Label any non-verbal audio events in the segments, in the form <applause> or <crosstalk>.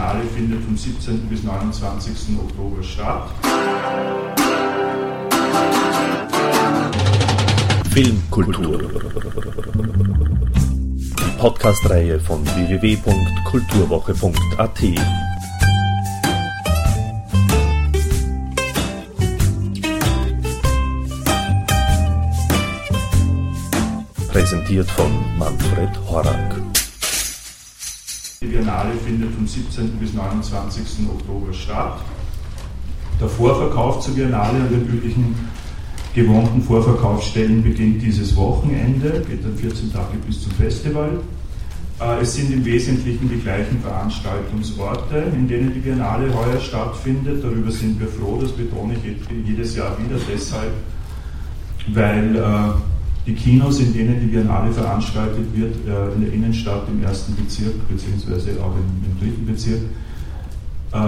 Biennale findet vom 17. bis 29. Oktober statt. Filmkultur. Die Podcast-Reihe von www.kulturwoche.at. Präsentiert von Manfred Horak. Die Biennale findet vom 17. bis 29. Oktober statt. Der Vorverkauf zur Biennale an den üblichen gewohnten Vorverkaufsstellen beginnt dieses Wochenende, geht dann 14 Tage bis zum Festival. Äh, es sind im Wesentlichen die gleichen Veranstaltungsorte, in denen die Biennale heuer stattfindet. Darüber sind wir froh, das betone ich jedes Jahr wieder deshalb, weil äh, die Kinos, in denen die Biennale veranstaltet wird, äh, in der Innenstadt im ersten Bezirk, beziehungsweise auch im, im dritten Bezirk, äh,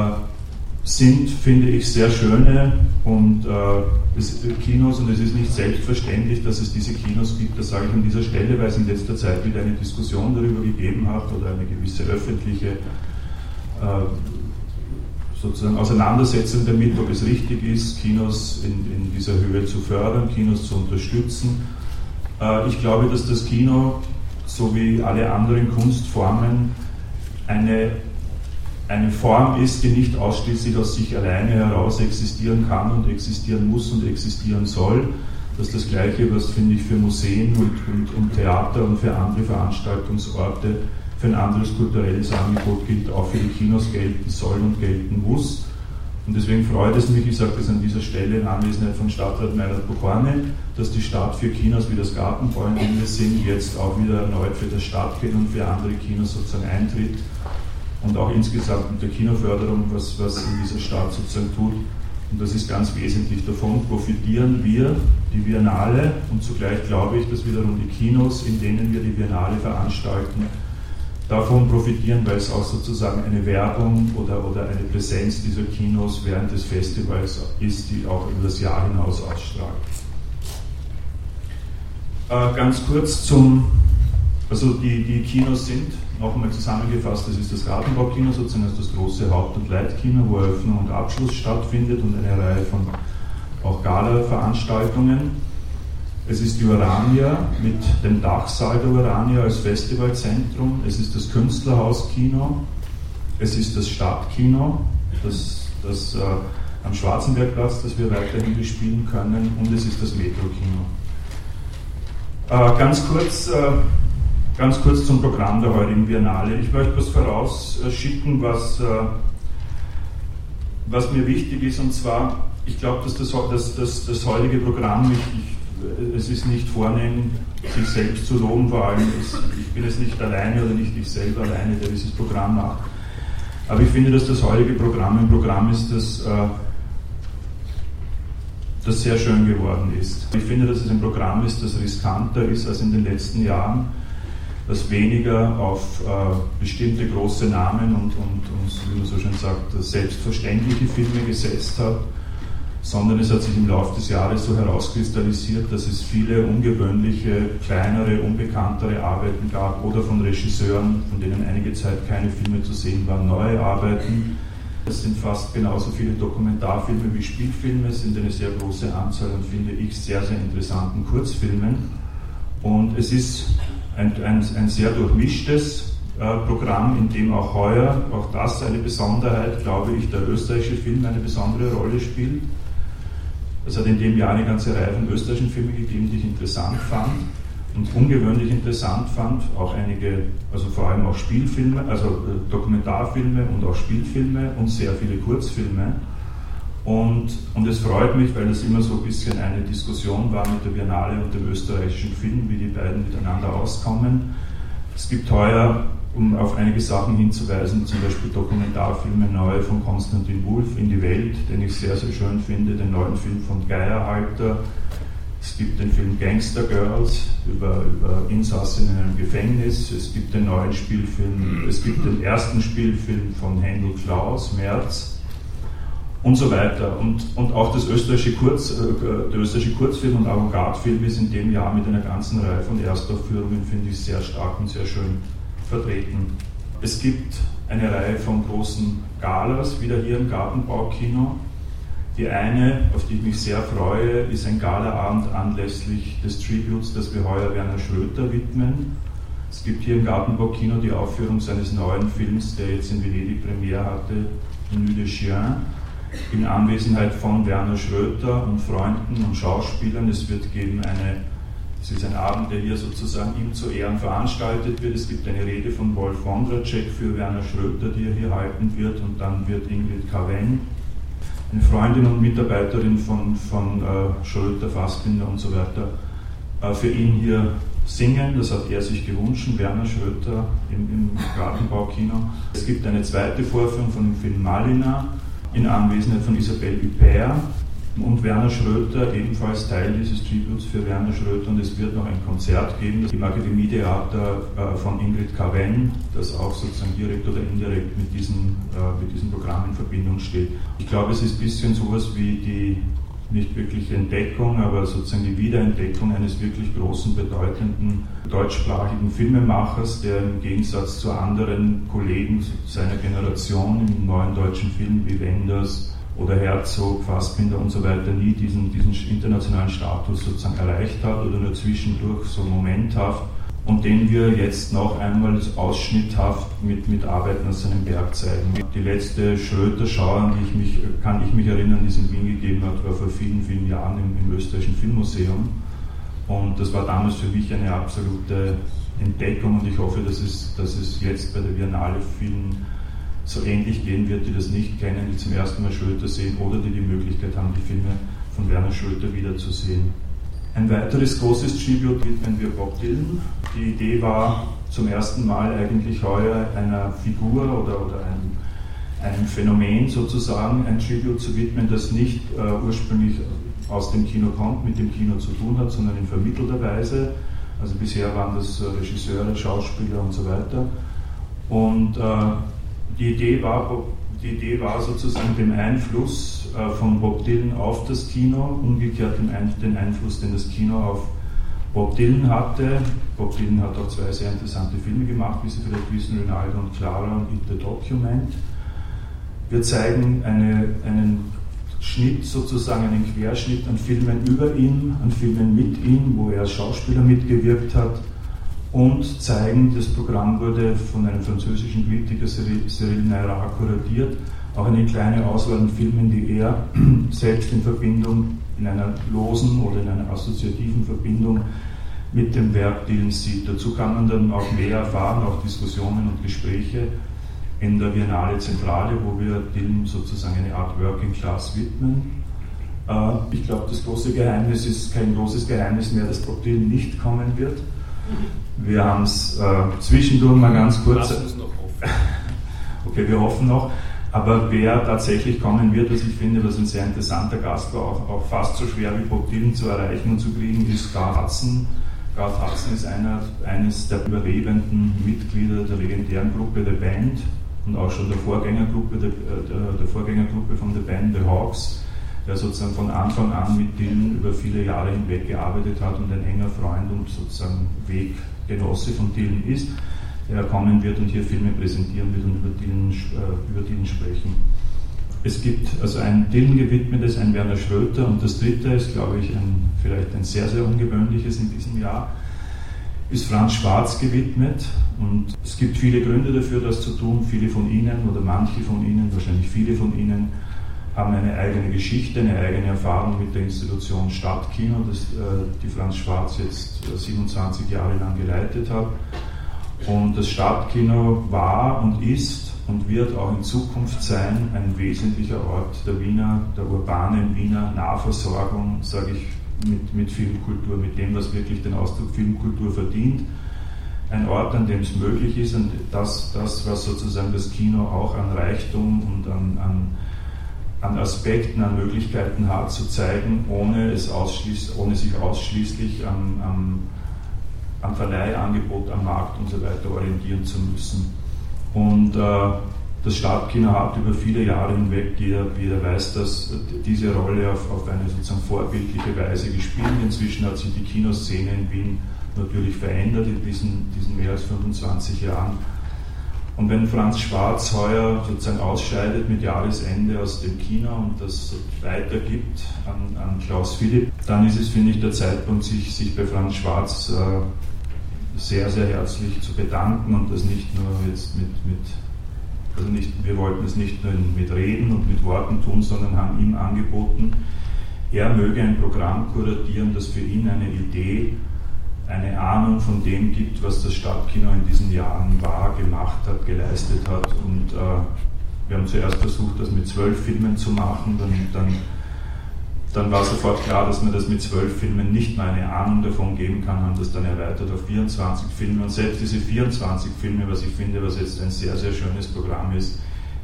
sind, finde ich, sehr schöne und äh, Kinos und es ist nicht selbstverständlich, dass es diese Kinos gibt. Das sage ich an dieser Stelle, weil es in letzter Zeit wieder eine Diskussion darüber gegeben hat oder eine gewisse öffentliche äh, sozusagen Auseinandersetzung damit, ob es richtig ist, Kinos in, in dieser Höhe zu fördern, Kinos zu unterstützen äh, ich glaube, dass das Kino, so wie alle anderen Kunstformen, eine, eine Form ist, die nicht ausschließlich aus sich alleine heraus existieren kann und existieren muss und existieren soll. Das ist das Gleiche, was, finde ich, für Museen und, und, und Theater und für andere Veranstaltungsorte, für ein anderes kulturelles Angebot gilt, auch für die Kinos gelten soll und gelten muss. Und deswegen freut es mich, ich sage das an dieser Stelle in Anwesenheit von Stadtrat Meirat Buchorne, dass die Stadt für Kinos wie das Gartenbau, in wir sind, jetzt auch wieder erneut für das Stadtkind und für andere Kinos sozusagen eintritt und auch insgesamt mit der Kinoförderung, was, was in dieser Stadt sozusagen tut. Und das ist ganz wesentlich. Davon profitieren wir, die Biennale, und zugleich glaube ich, dass wiederum die Kinos, in denen wir die Biennale veranstalten, davon profitieren, weil es auch sozusagen eine Werbung oder, oder eine Präsenz dieser Kinos während des Festivals ist, die auch über das Jahr hinaus ausstrahlt. Äh, ganz kurz zum, also die, die Kinos sind noch einmal zusammengefasst, das ist das Gartenbaukino, sozusagen das große Haupt- und Leitkino, wo Eröffnung und Abschluss stattfindet und eine Reihe von auch Gala-Veranstaltungen. Es ist die Urania mit dem Dachsaal der Urania als Festivalzentrum. Es ist das Künstlerhauskino. Es ist das Stadtkino, das, das äh, am Schwarzenbergplatz, das wir weiterhin bespielen können. Und es ist das Metrokino. Äh, ganz, kurz, äh, ganz kurz zum Programm der heutigen Biennale. Ich möchte was vorausschicken, was, äh, was mir wichtig ist. Und zwar, ich glaube, dass das, das, das, das heutige Programm, ich, ich es ist nicht vornehm, sich selbst zu loben, vor allem ist, ich bin es nicht alleine oder nicht ich selber alleine, der dieses Programm macht. Aber ich finde, dass das heutige Programm ein Programm ist, das, äh, das sehr schön geworden ist. Ich finde, dass es ein Programm ist, das riskanter ist als in den letzten Jahren, das weniger auf äh, bestimmte große Namen und, und, und, wie man so schön sagt, selbstverständliche Filme gesetzt hat sondern es hat sich im Laufe des Jahres so herauskristallisiert, dass es viele ungewöhnliche, kleinere, unbekanntere Arbeiten gab oder von Regisseuren, von denen einige Zeit keine Filme zu sehen waren, neue Arbeiten. Es sind fast genauso viele Dokumentarfilme wie Spielfilme, es sind eine sehr große Anzahl an, finde ich, sehr, sehr interessanten Kurzfilmen. Und es ist ein, ein, ein sehr durchmischtes äh, Programm, in dem auch heuer, auch das eine Besonderheit, glaube ich, der österreichische Film eine besondere Rolle spielt. Es hat in dem Jahr eine ganze Reihe von österreichischen Filmen gegeben, die ich interessant fand und ungewöhnlich interessant fand. Auch einige, also vor allem auch Spielfilme, also äh, Dokumentarfilme und auch Spielfilme und sehr viele Kurzfilme. Und, und es freut mich, weil es immer so ein bisschen eine Diskussion war mit der Biennale und dem österreichischen Film, wie die beiden miteinander auskommen. Es gibt heuer um auf einige Sachen hinzuweisen, zum Beispiel Dokumentarfilme neu von Konstantin Wulff in die Welt, den ich sehr, sehr schön finde, den neuen Film von Geierhalter. Es gibt den Film Gangster Girls über, über Insassen in einem Gefängnis. Es gibt den neuen Spielfilm, es gibt den ersten Spielfilm von Händel Klaus, März und so weiter. Und, und auch das österreichische, Kurz, äh, der österreichische Kurzfilm und Avantgarde-Film ist in dem Jahr mit einer ganzen Reihe von Erstaufführungen, finde ich, sehr stark und sehr schön vertreten. Es gibt eine Reihe von großen Galas, wieder hier im Gartenbaukino. Die eine, auf die ich mich sehr freue, ist ein Galaabend anlässlich des Tributes, das wir heuer Werner Schröter widmen. Es gibt hier im Gartenbaukino die Aufführung seines neuen Films, der jetzt in Venedig Premiere hatte, Nuit de Chien, in Anwesenheit von Werner Schröter und Freunden und Schauspielern. Es wird geben eine, es ist ein Abend, der hier sozusagen ihm zu Ehren veranstaltet wird. Es gibt eine Rede von Wolf Wondracek für Werner Schröter, die er hier halten wird, und dann wird Ingrid Carven, eine Freundin und Mitarbeiterin von, von äh, Schröter, Fassbinder und so weiter, äh, für ihn hier singen. Das hat er sich gewünscht, Werner Schröter im, im Gartenbaukino. Es gibt eine zweite Vorführung von dem Film Malina in Anwesenheit von Isabelle Huppert und Werner Schröter, ebenfalls Teil dieses Tributes für Werner Schröter. Und es wird noch ein Konzert geben, im Akademietheater äh, von Ingrid Carven, das auch sozusagen direkt oder indirekt mit diesem, äh, mit diesem Programm in Verbindung steht. Ich glaube, es ist ein bisschen sowas wie die nicht wirklich Entdeckung, aber sozusagen die Wiederentdeckung eines wirklich großen, bedeutenden deutschsprachigen Filmemachers, der im Gegensatz zu anderen Kollegen seiner Generation im neuen deutschen Film wie Wenders oder Herzog, Fassbinder und so weiter nie diesen, diesen internationalen Status sozusagen erreicht hat oder nur zwischendurch so momenthaft und den wir jetzt noch einmal ausschnitthaft mit, mit Arbeiten aus seinem Werk zeigen. Die letzte Schröter-Schau, an die ich mich, kann ich mich erinnern, die es in Wien gegeben hat, war vor vielen, vielen Jahren im, im österreichischen Filmmuseum. Und das war damals für mich eine absolute Entdeckung und ich hoffe, dass es, dass es jetzt bei der Biennale vielen so ähnlich gehen wird, die das nicht kennen, die zum ersten Mal Schröter sehen oder die die Möglichkeit haben, die Filme von Werner Schröter wiederzusehen. Ein weiteres großes Tribute widmen wir Bob Dylan. Die Idee war zum ersten Mal eigentlich heuer einer Figur oder, oder einem, einem Phänomen sozusagen ein Tribute zu widmen, das nicht äh, ursprünglich aus dem Kino kommt, mit dem Kino zu tun hat, sondern in vermittelter Weise. Also bisher waren das äh, Regisseure, Schauspieler und so weiter. Und äh, die Idee war, die Idee war sozusagen den Einfluss äh, von Bob Dylan auf das Kino, umgekehrt den Einfluss, den das Kino auf Bob Dylan hatte. Bob Dylan hat auch zwei sehr interessante Filme gemacht, wie Sie vielleicht wissen, Ronaldo und Clara und It the Document. Wir zeigen eine, einen Schnitt, sozusagen einen Querschnitt an Filmen über ihn, an Filmen mit ihm, wo er als Schauspieler mitgewirkt hat und zeigen, das Programm wurde von einem französischen Kritiker Cyril Naira kuratiert, auch eine kleine Auswahl an Filmen, die er <clears throat> selbst in Verbindung, in einer losen oder in einer assoziativen Verbindung mit dem Werk Dillens sieht. Dazu kann man dann auch mehr erfahren, auch Diskussionen und Gespräche in der Biennale Zentrale, wo wir Dylan sozusagen eine Art Working Class widmen. Äh, ich glaube, das große Geheimnis ist kein großes Geheimnis mehr, dass Bob Dylan nicht kommen wird. Wir haben es äh, zwischendurch mal ganz kurz. Lass uns noch hoffen. <laughs> Okay, wir hoffen noch. Aber wer tatsächlich kommen wird, was ich finde, was ein sehr interessanter Gast war, auch, auch fast so schwer wie Bob Dylan zu erreichen und zu kriegen, ist Garth Hudson. Garth Hudson ist einer, eines der überlebenden Mitglieder der legendären Gruppe The Band und auch schon der Vorgängergruppe, der, der, der Vorgängergruppe von The Band, The Hawks der sozusagen von Anfang an mit Dylan über viele Jahre hinweg gearbeitet hat und ein enger Freund und sozusagen Weggenosse von Dylan ist, der kommen wird und hier Filme präsentieren wird und über Dylan, äh, über Dylan sprechen. Es gibt also ein Dylan gewidmetes, ein Werner Schröter und das dritte ist, glaube ich, ein, vielleicht ein sehr, sehr ungewöhnliches in diesem Jahr, ist Franz Schwarz gewidmet und es gibt viele Gründe dafür, das zu tun. Viele von Ihnen oder manche von Ihnen, wahrscheinlich viele von Ihnen, haben eine eigene Geschichte, eine eigene Erfahrung mit der Institution Stadtkino, das äh, die Franz Schwarz jetzt 27 äh, Jahre lang geleitet hat. Und das Stadtkino war und ist und wird auch in Zukunft sein ein wesentlicher Ort der Wiener, der urbanen Wiener Nahversorgung, sage ich, mit, mit Filmkultur, mit dem, was wirklich den Ausdruck Filmkultur verdient. Ein Ort, an dem es möglich ist und das, das was sozusagen das Kino auch an Reichtum und an, an an Aspekten, an Möglichkeiten hat, zu zeigen, ohne, es ausschließ, ohne sich ausschließlich am, am, am Verleihangebot, am Markt und so weiter orientieren zu müssen. Und äh, das Stadtkino hat über viele Jahre hinweg, jeder, jeder weiß, dass diese Rolle auf, auf eine sozusagen vorbildliche Weise gespielt. Inzwischen hat sich die Kinoszene in Wien natürlich verändert in diesen, diesen mehr als 25 Jahren. Und wenn Franz Schwarz heuer sozusagen ausscheidet mit Jahresende aus dem Kino und das weitergibt an, an Klaus Philipp, dann ist es, finde ich, der Zeitpunkt, sich, sich bei Franz Schwarz äh, sehr, sehr herzlich zu bedanken und das nicht nur jetzt mit, mit also nicht, wir wollten es nicht nur mit Reden und mit Worten tun, sondern haben ihm angeboten, er möge ein Programm kuratieren, das für ihn eine Idee eine Ahnung von dem gibt, was das Stadtkino in diesen Jahren war, gemacht hat, geleistet hat. Und äh, wir haben zuerst versucht, das mit zwölf Filmen zu machen, dann, dann, dann war sofort klar, dass man das mit zwölf Filmen nicht mal eine Ahnung davon geben kann, haben das dann erweitert auf 24 Filme. Und selbst diese 24 Filme, was ich finde, was jetzt ein sehr, sehr schönes Programm ist,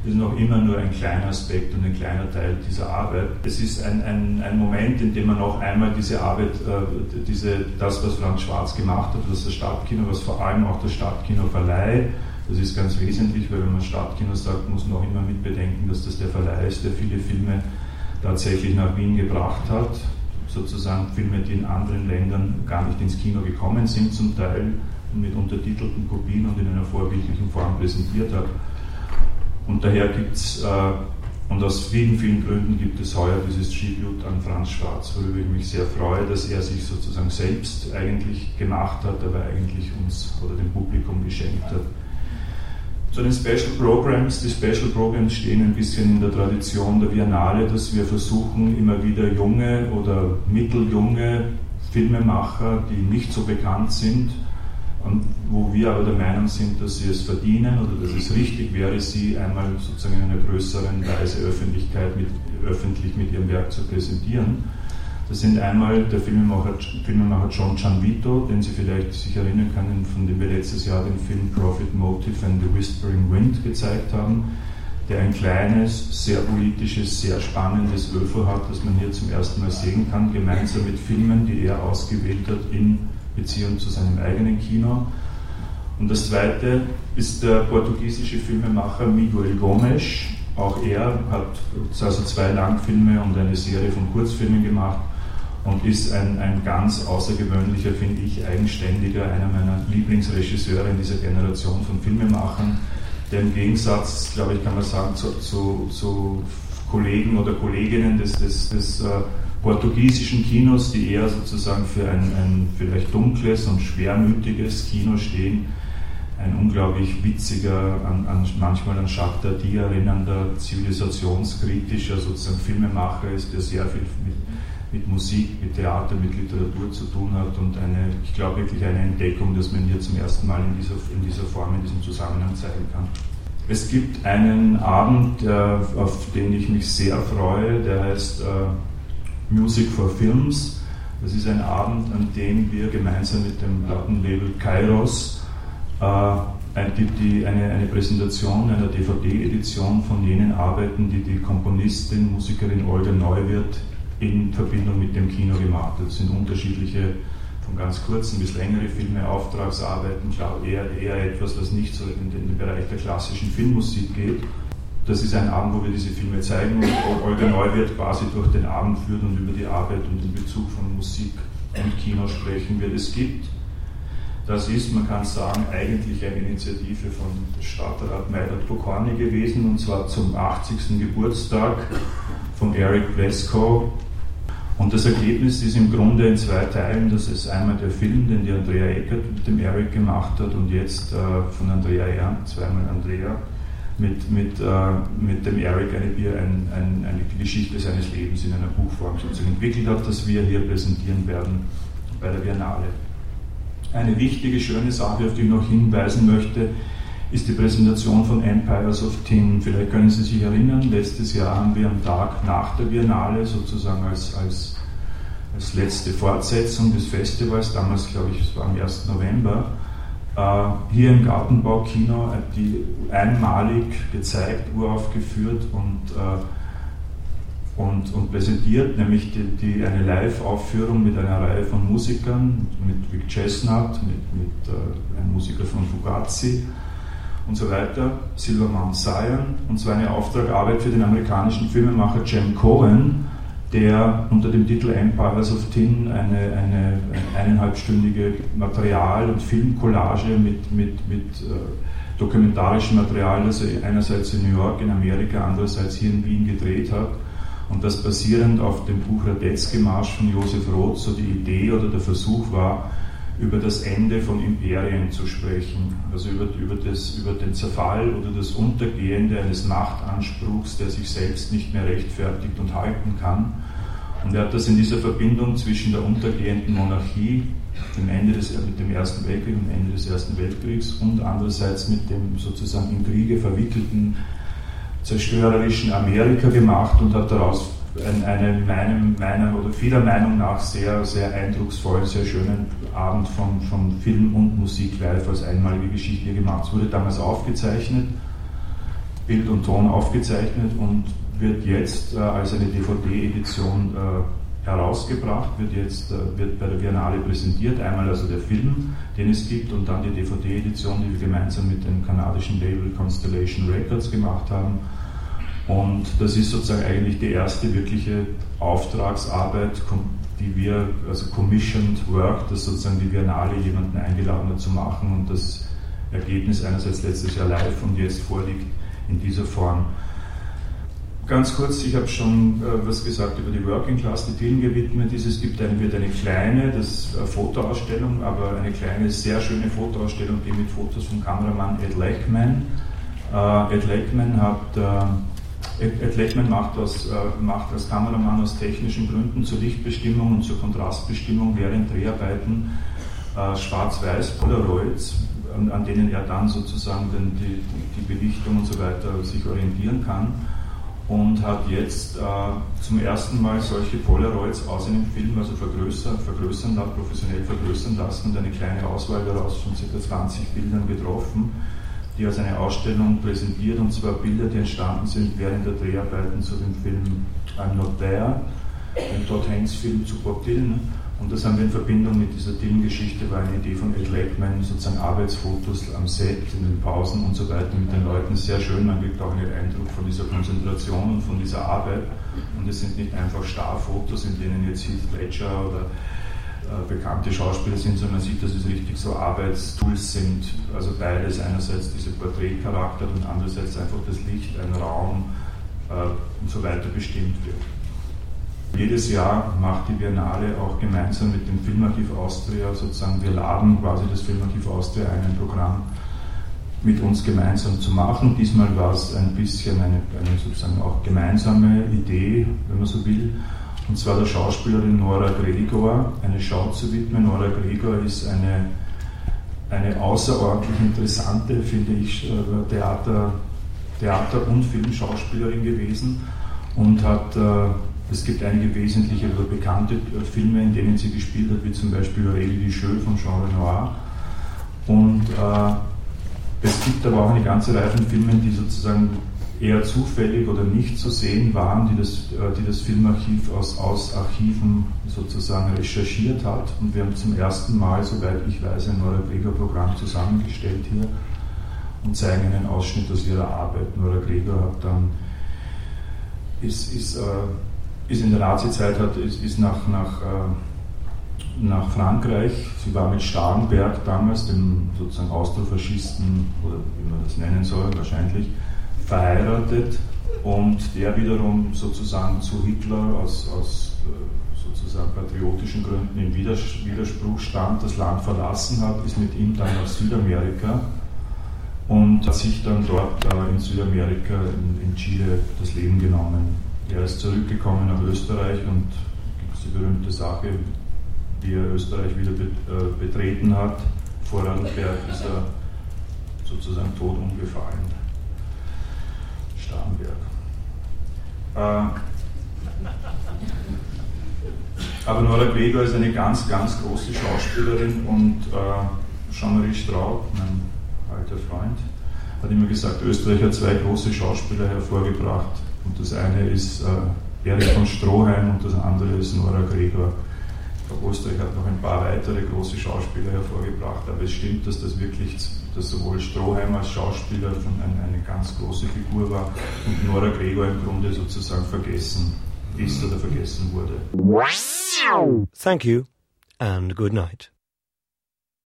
ist noch immer nur ein kleiner Aspekt und ein kleiner Teil dieser Arbeit. Es ist ein, ein, ein Moment, in dem man noch einmal diese Arbeit, äh, diese, das, was Franz Schwarz gemacht hat, was das Stadtkino, was vor allem auch das Stadtkino Verleih, das ist ganz wesentlich, weil wenn man Stadtkino sagt, muss man auch immer mitbedenken, dass das der Verleih ist, der viele Filme tatsächlich nach Wien gebracht hat. Sozusagen Filme, die in anderen Ländern gar nicht ins Kino gekommen sind, zum Teil mit untertitelten Kopien und in einer vorbildlichen Form präsentiert hat. Und daher gibt es, äh, und aus vielen, vielen Gründen gibt es heuer dieses Tribute an Franz Schwarz, worüber ich mich sehr freue, dass er sich sozusagen selbst eigentlich gemacht hat, aber eigentlich uns oder dem Publikum geschenkt hat. Zu den Special Programs. Die Special Programs stehen ein bisschen in der Tradition der Biennale, dass wir versuchen, immer wieder junge oder mitteljunge Filmemacher, die nicht so bekannt sind, wo wir aber der Meinung sind, dass sie es verdienen oder dass es richtig wäre, sie einmal sozusagen in einer größeren Weise Öffentlichkeit mit, öffentlich mit ihrem Werk zu präsentieren. Das sind einmal der Filmemacher, Filmemacher John Gianvito, den Sie vielleicht sich erinnern können, von dem wir letztes Jahr den Film Profit Motive and the Whispering Wind gezeigt haben, der ein kleines, sehr politisches, sehr spannendes ÖFO hat, das man hier zum ersten Mal sehen kann, gemeinsam mit Filmen, die er ausgewählt hat in Beziehung zu seinem eigenen Kino. Und das zweite ist der portugiesische Filmemacher Miguel Gomes. Auch er hat also zwei Langfilme und eine Serie von Kurzfilmen gemacht und ist ein, ein ganz außergewöhnlicher, finde ich, eigenständiger, einer meiner Lieblingsregisseure in dieser Generation von Filmemachern, der im Gegensatz, glaube ich, kann man sagen, zu, zu, zu Kollegen oder Kolleginnen des, des, des uh, portugiesischen Kinos, die eher sozusagen für ein, ein vielleicht dunkles und schwermütiges Kino stehen, ein unglaublich witziger, an, an, manchmal an Jacques Dadi erinnernder, zivilisationskritischer sozusagen Filmemacher ist, der sehr viel mit, mit Musik, mit Theater, mit Literatur zu tun hat und eine, ich glaube wirklich eine Entdeckung, dass man hier zum ersten Mal in dieser, in dieser Form, in diesem Zusammenhang zeigen kann. Es gibt einen Abend, äh, auf den ich mich sehr freue, der heißt äh, Music for Films. Das ist ein Abend, an dem wir gemeinsam mit dem Plattenlabel Kairos äh, die, die, eine, eine Präsentation einer DVD-Edition von jenen Arbeiten, die die Komponistin, Musikerin Olga Neuwirth in Verbindung mit dem Kino gemacht hat. Das sind unterschiedliche, von ganz kurzen bis längere Filme, Auftragsarbeiten, klar, eher, eher etwas, was nicht so in den Bereich der klassischen Filmmusik geht. Das ist ein Abend, wo wir diese Filme zeigen und Olga Neuwirth quasi durch den Abend führt und über die Arbeit und den Bezug von Musik und Kino sprechen wird. Es gibt, das ist, man kann sagen, eigentlich eine Initiative von Stadtrat Meidert Pokorny gewesen und zwar zum 80. Geburtstag von Eric Bleskow. Und das Ergebnis ist im Grunde in zwei Teilen. Das ist einmal der Film, den die Andrea Eckert mit dem Eric gemacht hat und jetzt äh, von Andrea Ernst, zweimal Andrea mit, mit, äh, mit dem Eric eine, ein, ein, eine Geschichte seines Lebens in einer Buchform sozusagen entwickelt hat, das wir hier präsentieren werden bei der Biennale. Eine wichtige, schöne Sache, auf die ich noch hinweisen möchte, ist die Präsentation von Empires of Tin. Vielleicht können Sie sich erinnern, letztes Jahr haben wir am Tag nach der Biennale sozusagen als, als, als letzte Fortsetzung des Festivals, damals glaube ich, es war am 1. November, hier im Gartenbaukino die einmalig gezeigt, uraufgeführt und, äh, und, und präsentiert, nämlich die, die eine Live-Aufführung mit einer Reihe von Musikern, mit Rick Chestnut, mit, mit äh, einem Musiker von Fugazi und so weiter, Silverman Zion, und zwar eine Auftragarbeit für den amerikanischen Filmemacher Jem Cohen, der unter dem Titel Empires of Tin eine, eine, eine eineinhalbstündige Material- und Filmcollage mit, mit, mit äh, dokumentarischen Material, er einerseits in New York, in Amerika, andererseits hier in Wien gedreht hat. Und das basierend auf dem Buch Radetzky-Marsch von Josef Roth so die Idee oder der Versuch war, über das Ende von Imperien zu sprechen, also über, über, das, über den Zerfall oder das Untergehende eines Machtanspruchs, der sich selbst nicht mehr rechtfertigt und halten kann. Und er hat das in dieser Verbindung zwischen der untergehenden Monarchie, dem Ende des, mit dem Ersten Weltkrieg und Ende des Ersten Weltkriegs und andererseits mit dem sozusagen in Kriege verwickelten zerstörerischen Amerika gemacht und hat daraus eine meinem, meiner oder vieler Meinung nach sehr, sehr eindrucksvollen, sehr schönen Abend von, von Film und Musik live als einmalige Geschichte gemacht. Es wurde damals aufgezeichnet, Bild und Ton aufgezeichnet und wird jetzt äh, als eine DVD-Edition äh, herausgebracht, wird jetzt äh, wird bei der Biennale präsentiert. Einmal also der Film, den es gibt, und dann die DVD-Edition, die wir gemeinsam mit dem kanadischen Label Constellation Records gemacht haben und das ist sozusagen eigentlich die erste wirkliche Auftragsarbeit, die wir, also Commissioned Work, das sozusagen die Biennale jemanden eingeladen hat zu machen und das Ergebnis einerseits letztes Jahr live und jetzt vorliegt in dieser Form. Ganz kurz, ich habe schon äh, was gesagt über die Working Class, die Themen gewidmet ist. Es gibt eine, wird eine kleine das, äh, Fotoausstellung, aber eine kleine, sehr schöne Fotoausstellung, die mit Fotos vom Kameramann Ed Lechman. Äh, Ed Lechman hat äh, Ed Lechman macht das, äh, macht als Kameramann aus technischen Gründen zur Lichtbestimmung und zur Kontrastbestimmung während Dreharbeiten äh, schwarz-weiß Polaroids, an, an, denen er dann sozusagen den, die, die Belichtung und so weiter sich orientieren kann und hat jetzt äh, zum ersten Mal solche Polaroids aus einem Film, also vergrößern, vergrößern professionell vergrößern lassen und eine kleine Auswahl daraus von ca. 20 Bildern getroffen die als eine Ausstellung präsentiert, und zwar Bilder, die entstanden sind während der Dreharbeiten zu dem Film I'm Not There, dem Todd Haynes Film zu Bob Dylan. Und das haben wir in Verbindung mit dieser Dylan-Geschichte, war eine Idee von Ed Lakeman, sozusagen Arbeitsfotos am Set, in den Pausen und so weiter mit den Leuten. Sehr schön, man kriegt auch einen Eindruck von dieser Konzentration und von dieser Arbeit. Und es sind nicht einfach Starfotos, in denen jetzt Heath Ledger oder bekannte Schauspieler sind, sondern man sieht, dass es richtig so Arbeitstools sind. Also beides, einerseits dieser Porträtcharakter und andererseits einfach das Licht, ein Raum äh, und so weiter bestimmt wird. Jedes Jahr macht die Biennale auch gemeinsam mit dem Filmarchiv Austria sozusagen, wir laden quasi das Filmarchiv Austria ein, ein Programm mit uns gemeinsam zu machen. Diesmal war es ein bisschen eine, eine sozusagen auch gemeinsame Idee, wenn man so will und zwar der Schauspielerin Nora Gregor eine Schau zu widmen. Nora Gregor ist eine, eine außerordentlich interessante, finde ich, äh, Theater, Theater- und Filmschauspielerin gewesen und hat, äh, es gibt einige wesentliche oder bekannte äh, Filme, in denen sie gespielt hat, wie zum Beispiel Aurélie Dicheux von Jean Renoir. Und äh, es gibt aber auch eine ganze Reihe von Filmen, die sozusagen eher zufällig oder nicht zu sehen waren, die das, äh, die das Filmarchiv aus, aus Archiven sozusagen recherchiert hat. Und wir haben zum ersten Mal, soweit ich weiß, ein Nora Gregor-Programm zusammengestellt hier und zeigen einen Ausschnitt aus ihrer Arbeit. Nora Gregor hat dann, ist, ist, äh, ist in der Nazi-Zeit, ist, ist nach, nach, äh, nach Frankreich, sie war mit Starnberg damals, dem sozusagen Austrofaschisten, oder wie man das nennen soll, wahrscheinlich, verheiratet und der wiederum sozusagen zu Hitler aus, aus äh, sozusagen patriotischen Gründen im Widerspruch stand, das Land verlassen hat, ist mit ihm dann nach Südamerika und hat sich dann dort äh, in Südamerika, in, in, Chile, das Leben genommen. Er ist zurückgekommen nach Österreich und gibt es die berühmte Sache, wie er Österreich wieder äh, betreten hat. Vor Vorarlberg ist er sozusagen tot umgefallen. Starnberg. Äh, aber Nora Gregor ist eine ganz, ganz große Schauspielerin und äh, Jean-Marie Straub, mein alter Freund, hat immer gesagt, Österreich hat zwei große Schauspieler hervorgebracht. Und das eine ist äh, Erich von Stroheim und das andere ist Nora Gregor. Österreich hat noch ein paar weitere große Schauspieler hervorgebracht, aber es stimmt, dass das wirklich, dass sowohl Stroheim als Schauspieler eine, eine ganz große Figur war und Nora Gregor im Grunde sozusagen vergessen ist oder vergessen wurde. Thank you and good night.